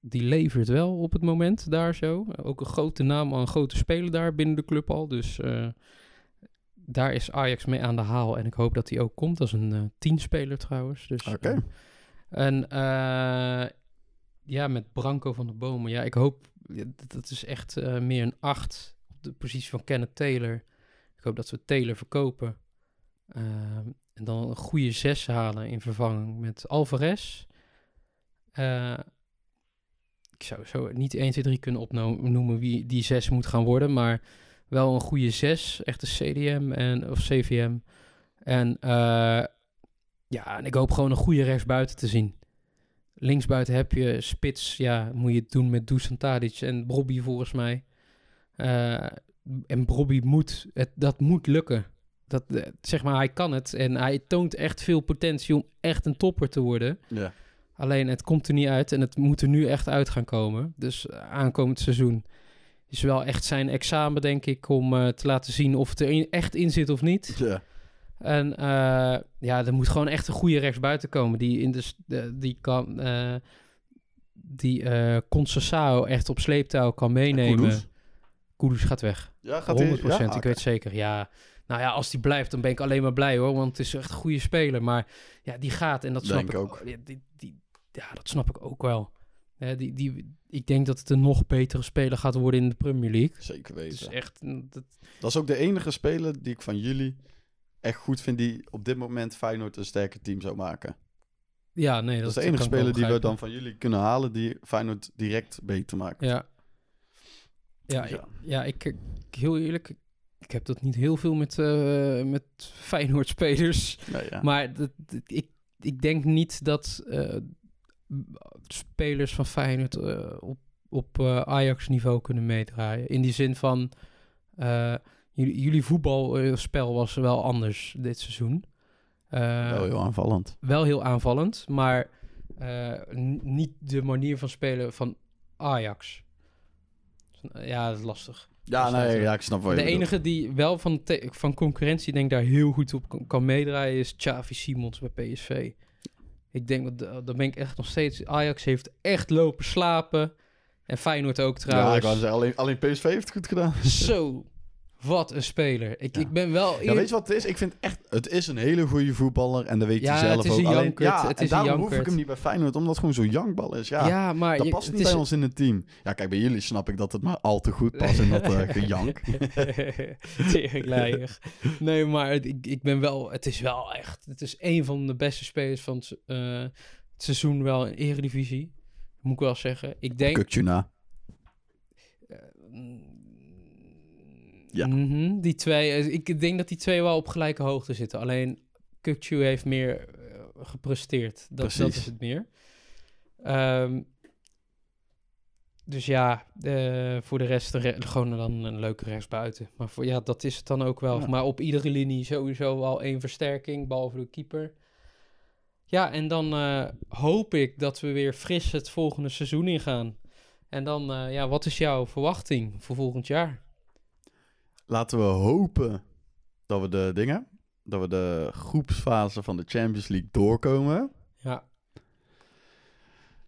die levert wel op het moment daar zo. Ook een grote naam, een grote speler daar binnen de club al. Dus eh, daar is Ajax mee aan de haal. En ik hoop dat hij ook komt. Is een teamspeler trouwens. Dus, Oké. en ja, met Branco van de Bomen. Ja, ik hoop, dat- is echt meer een 8 op de positie van Kenneth Taylor. Ik hoop dat we Taylor verkopen. Ehm, en dan een goede 6 halen in vervanging met Alvarez. Eh, ik zou zo niet 1, 2, 3 kunnen opnoemen wie die 6 moet gaan worden. Maar wel een goede 6. Echt een CDM en, of CVM. En eh, ja, en ik hoop gewoon een goede rechtsbuiten te zien. Linksbuiten heb je spits, ja, moet je het doen met Dusan Tadic en Brobby volgens mij. Eh, en Brobby moet, het, dat moet lukken. Dat, eh, zeg maar, hij kan het en hij toont echt veel potentie om echt een topper te worden. Ja. Alleen het komt er niet uit en het moet er nu echt uit gaan komen. Dus eh, aankomend seizoen is wel echt zijn examen, denk ik, om eh, te laten zien of het er in- echt in zit of niet. Ja. En ja, er moet gewoon echt een goede rechtsbuiten komen die in de, die kan die Conceição echt op sleeptouw kan meenemen. Kudus? Gaat weg. Ja, 100%, gaat hij? Ja, ik oké. weet zeker. Ja, nou ja, als die blijft, dan ben ik alleen maar blij hoor, want het is echt een goede speler. Maar ja, die gaat en dat snap Denk ik ook. Ja, die, die, ja, dat snap ik ook wel. Hè, die, die, ik denk dat het een nog betere speler gaat worden in de Premier League. Zeker weten. is echt, dat, Dat is ook de enige speler die ik van jullie echt goed vind, die op dit moment Feyenoord een sterker team zou maken. ja, nee, Dat, dat, is de enige speler die we dan van jullie kunnen halen, die Feyenoord direct beter maakt. Ja. Ja, Dus ik, ja. ja ik, ik- heel eerlijk, ik, ik heb dat niet heel veel met, eh met Feyenoord-spelers. Ja. Maar dat, ik, ik denk niet dat eh, spelers van Feyenoord eh, op, op Ajax-niveau kunnen meedraaien. In die zin van, jullie, jullie voetbalspel was wel anders dit seizoen. Wel heel aanvallend. wel heel aanvallend, maar niet de manier van spelen van Ajax. Ja, dat is lastig. Ja, is nee, net, ja, ik snap je De bedoelt. enige die wel van, van concurrentie denk ik daar heel goed op kan, meedraaien is Xavi Simons bij PSV. Ik denk dat da- dan ben ik echt nog steeds. Ajax heeft echt lopen slapen en Feyenoord ook Ja, trouwens. ik wou zeggen, alleen, alleen PSV heeft het goed gedaan. Zo, *laughs* wat een speler. Ik, Ja. ik ben wel. Ja, weet je wat het is? Ik vind echt, het is een hele goede voetballer en dat weet Ja, hij zelf het is ook. een jankert, ja, het en is een daarom hoef ik hem niet bij Feyenoord, omdat het gewoon zo'n jankbal is. Ja, Ja, maar dat je- past niet is bij ons in het team. Ja, kijk, bij jullie snap ik dat het maar al te goed past in dat eh, gejank. *laughs* Teringleier. Nee, maar het, ik, ik ben wel... Het is wel echt... Het is een van de beste spelers van het, eh, het seizoen wel in Eredivisie. Moet ik wel zeggen. Ik denk... Kukjuna. Ja. Mhm, die twee... eh, Ik denk dat die twee wel op gelijke hoogte zitten. Alleen Kukcu heeft meer eh, gepresteerd. Dat, dat is het meer. Ehm, dus ja, eh, voor de rest gewoon dan een leuke rechtsbuiten. Maar voor, ja, dat is het dan ook wel. Ja. Maar op iedere linie sowieso al één versterking, behalve de keeper. Ja, en dan hoop ik dat we weer fris het volgende seizoen ingaan. En dan, ja, wat is jouw verwachting voor volgend jaar? Laten we hopen dat we de dingen, dat we de groepsfase van de Champions League doorkomen. Ja,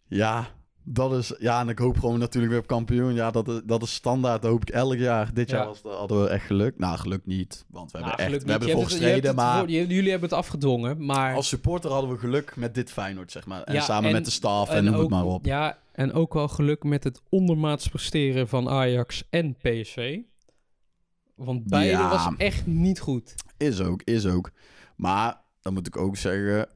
Ja, dat is, ja, en ik hoop gewoon natuurlijk weer op kampioen. Ja, dat is, dat is standaard, dat hoop ik elk jaar. Dit Ja. jaar was, hadden we echt geluk. Nou, geluk niet, want we Nou, hebben echt, we hebben ervoor gestreden, maar... jullie hebben het afgedwongen, maar... Als supporter hadden we geluk met dit Feyenoord, zeg maar. En Ja, samen en- met de staf en, noem ook, het maar op. Ja, en ook wel geluk met het ondermaats presteren van Ajax en PSV. Want beide Ja. was echt niet goed. Is ook, is ook. Maar, dan moet ik ook zeggen...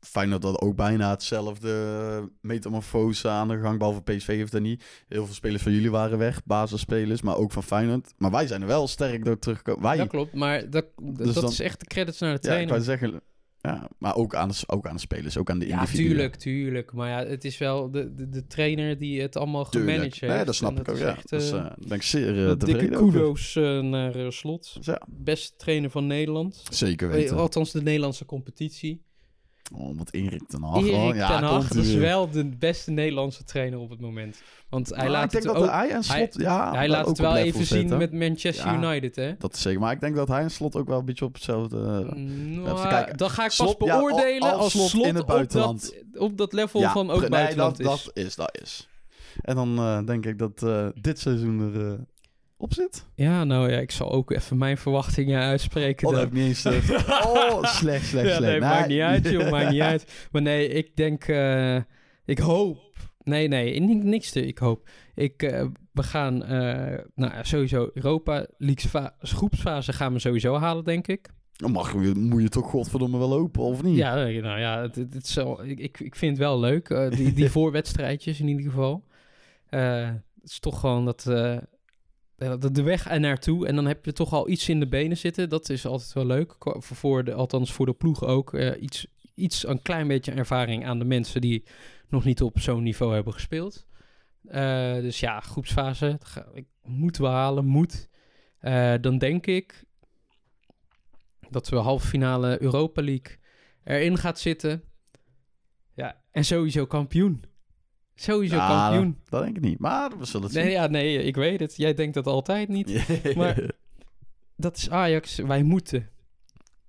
Feyenoord had ook bijna hetzelfde metamorfose aan de gang. Behalve PSV heeft er niet. Heel veel spelers van jullie waren weg. Basisspelers, maar ook van Feyenoord. Maar wij zijn er wel sterk door teruggekomen. Wij, Dat klopt, maar dat, dat dan- is echt de credits naar de ja, ik trainer. wou zeggen... Ja, maar ook aan, de, ook aan de spelers, ook aan de Ja, individuen. tuurlijk, tuurlijk. Maar ja, het is wel de, de, de trainer die het allemaal gemanaged heeft. Nee, dat snap En ik ook, is ja. echt, eh, eh, daar ben ik zeer uh, wat dikke kudo's eh, naar eh, Slot. Dus ja, Beste trainer van Nederland. zeker Eh, weten. Althans, de Nederlandse competitie. Oh, wat Erik ten Hag. Erik ja, ten Hag, dat is hij wel de beste Nederlandse trainer op het moment. Want hij Maar laat ik denk het dat ook, hij en Slot... ja, hij wel laat het wel op even level zien zitten. met Manchester Ja. United, hè? Dat is zeker. Maar ik denk dat hij en Slot ook wel een beetje op hetzelfde... Nou, kijken. dan ga ik pas Slot, ja, al- beoordelen als als Slot slot in het op buitenland. dat, op dat level ja, van ook nee, buitenland dat, is. dat is. Dat is. En dan eh, denk ik dat eh, dit seizoen er eh, op zit. Ja, nou ja, ik zal ook even mijn verwachtingen uitspreken. Oh, dat niet eens... eh, *laughs* oh, slecht, slecht, ja, slecht. nee, maakt niet uit, joh, maakt niet *laughs* uit. Maar nee, ik denk, eh, ik hoop. Nee, nee, ni- niks te, ik hoop. Ik, eh, we gaan, eh, nou ja, sowieso Europa League fa- groepsfase gaan we sowieso halen, denk ik. Dan mag, je- moet je toch godverdomme wel lopen, of niet? Ja, nou ja, het, het, het is wel- ik, ik, vind het wel leuk, die, die *laughs* voorwedstrijdjes in ieder geval. Het is toch gewoon dat, de, de weg er naartoe en dan heb je toch al iets in de benen zitten. Dat is altijd wel leuk, voor, de, althans voor de ploeg ook. eh, iets, iets, een klein beetje ervaring aan de mensen die nog niet op zo'n niveau hebben gespeeld. Eh, dus ja, groepsfase, ik, moeten we halen, moet. Eh, dan denk ik dat we halve finale Europa League erin gaat zitten. Ja, en sowieso kampioen. Sowieso Ja, kampioen. Dat denk ik niet. Maar we zullen het Nee, ja, nee, ik weet het. Jij denkt dat altijd niet. *laughs* zien. maar- Dat is Ajax. Wij moeten.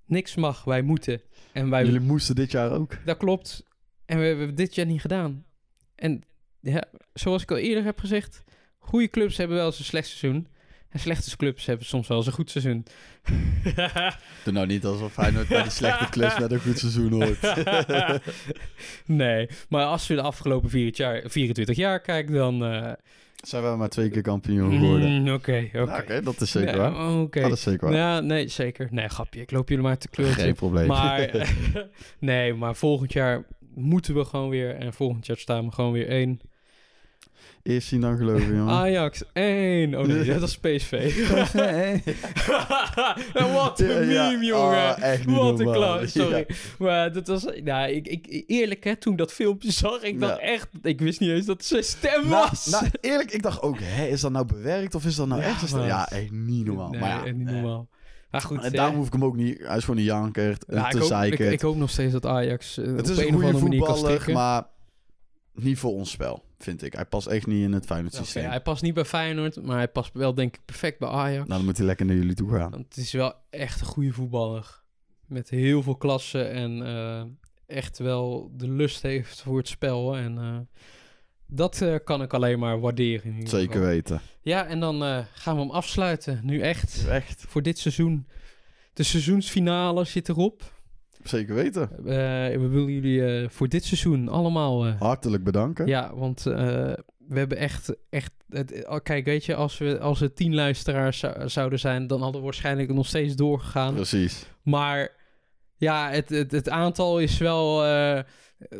Niks mag, wij moeten. En wij, Jullie moesten dit jaar ook. dat klopt. En we hebben dit jaar niet gedaan. En ja, zoals ik al eerder heb gezegd, goede clubs hebben wel eens een slecht seizoen. En slechte clubs hebben soms wel eens een goed seizoen. *laughs* Doe nou niet alsof Feyenoord bij die slechte klus met een goed seizoen hoort. *laughs* nee, maar als we de afgelopen 24 jaar, 24 jaar kijken, dan... eh, Zijn we maar twee keer kampioen geworden. mm, Oké, oké. Nou, Oké, dat is zeker waar. Oké. Dat is zeker waar. Ja, nee, zeker. Nee, grapje. Ik loop jullie maar te kleuren. Geen probleem. Maar, *laughs* nee, maar volgend jaar moeten we gewoon weer. En volgend jaar staan we gewoon weer één. Eerst zien dan geloven, jongen. Ajax één. Oh nee, dat is PSV. Wat een meme, jongen. Ah, niet Wat een klaar. Sorry. Ja. Maar dat was... Nou, ik, ik, eerlijk hè, toen dat filmpje zag, ik dacht Ja. echt... Ik wist niet eens dat het zijn stem Nou, was. nou, eerlijk, ik dacht ook, hè, is dat nou bewerkt of is dat nou Ja, echt? Ja, echt niet normaal. Nee, maar ja, echt niet eh, normaal. Maar goed, En hè. daarom hoef ik hem ook niet. Hij is gewoon een jankert, een Ja, te ik, hoop, ik, zeikert. ik hoop nog steeds dat Ajax eh, Het is een, een goede voetballer, maar niet voor ons spel, vind ik. Hij past echt niet in het Feyenoord systeem. hij past niet bij Feyenoord, maar hij past wel denk ik perfect bij Ajax. Nou, dan moet hij lekker naar jullie toe gaan. Want het is wel echt een goede voetballer. Met heel veel klasse en eh, echt wel de lust heeft voor het spel. En eh, dat eh, kan ik alleen maar waarderen. Zeker geval. weten. Ja, en dan gaan we hem afsluiten. Nu echt. Echt. Voor dit seizoen. De seizoensfinale zit erop. Zeker weten. Eh, we willen jullie eh, voor dit seizoen allemaal eh, Hartelijk bedanken. Ja, want we hebben echt, echt het, oh, kijk, weet je, als we als er tien luisteraars zou- zouden zijn, dan hadden we waarschijnlijk nog steeds doorgegaan. Precies. Maar ja, het, het, het aantal is wel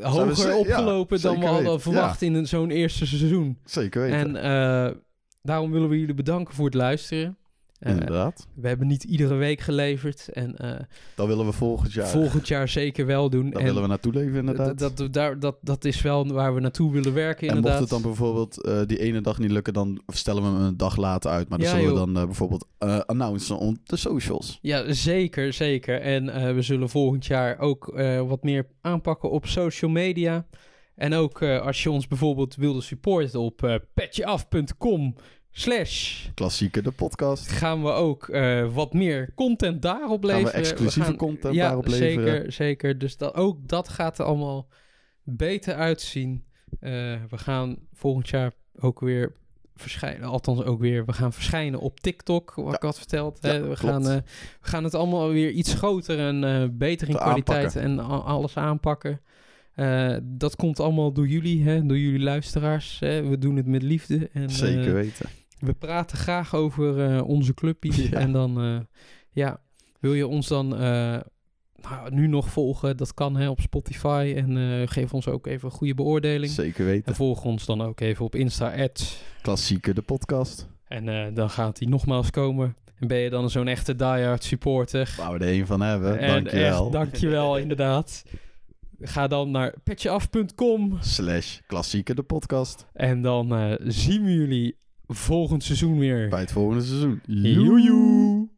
hoger ja, opgelopen dan we hadden weten, verwacht in een- zo'n eerste seizoen. Zeker weten. En daarom willen we jullie bedanken voor het luisteren. Eh, Inderdaad. we hebben niet iedere week geleverd en eh, Dat willen we volgend jaar. volgend jaar zeker wel doen. Daar en willen we naartoe leven, inderdaad. dat, dat, daar, dat, dat is wel waar we naartoe willen werken, en inderdaad. mocht het dan bijvoorbeeld eh, die ene dag niet lukken, dan stellen we hem een dag later uit. Maar dan Ja, zullen we dan eh, bijvoorbeeld eh announcen op de socials. Ja, zeker, zeker. En we zullen volgend jaar ook wat meer aanpakken op social media. En ook als je ons bijvoorbeeld wilde supporten op eh petjeaf.com slash Klassieker, de podcast. gaan we ook eh, wat meer content daarop Gaan we leveren. exclusieve gaan- content ja, daarop leveren. Zeker, zeker. Dus dat, ook dat gaat er allemaal beter uitzien. Eh, we gaan volgend jaar ook weer verschijnen. Althans ook weer. We gaan verschijnen op TikTok, wat Ja. ik had verteld. Ja, hè. we, klopt. gaan, eh, we gaan het allemaal weer iets groter en beter in Te kwaliteit aanpakken. en alles aanpakken. Dat komt allemaal door jullie, hè, door jullie luisteraars. Hè. We doen het met liefde. En, Zeker weten. We praten graag over eh, onze clubpies. *laughs* Ja. En dan, eh, ja, wil je ons dan eh, nou, nu nog volgen? Dat kan hè, op Spotify. En geef ons ook even een goede beoordeling. Zeker En weten. volg ons dan ook even op Insta. at. Klassieker, de podcast. En dan gaat die nogmaals komen. En ben je dan zo'n echte diehard supporter? Waar we er een van hebben. en Dankjewel. echt, *laughs* dankjewel, inderdaad. Ga dan naar petjeaf.com. Slash klassieker, de podcast. En dan zien we jullie volgend seizoen weer. Bij het volgende seizoen. Joejoe.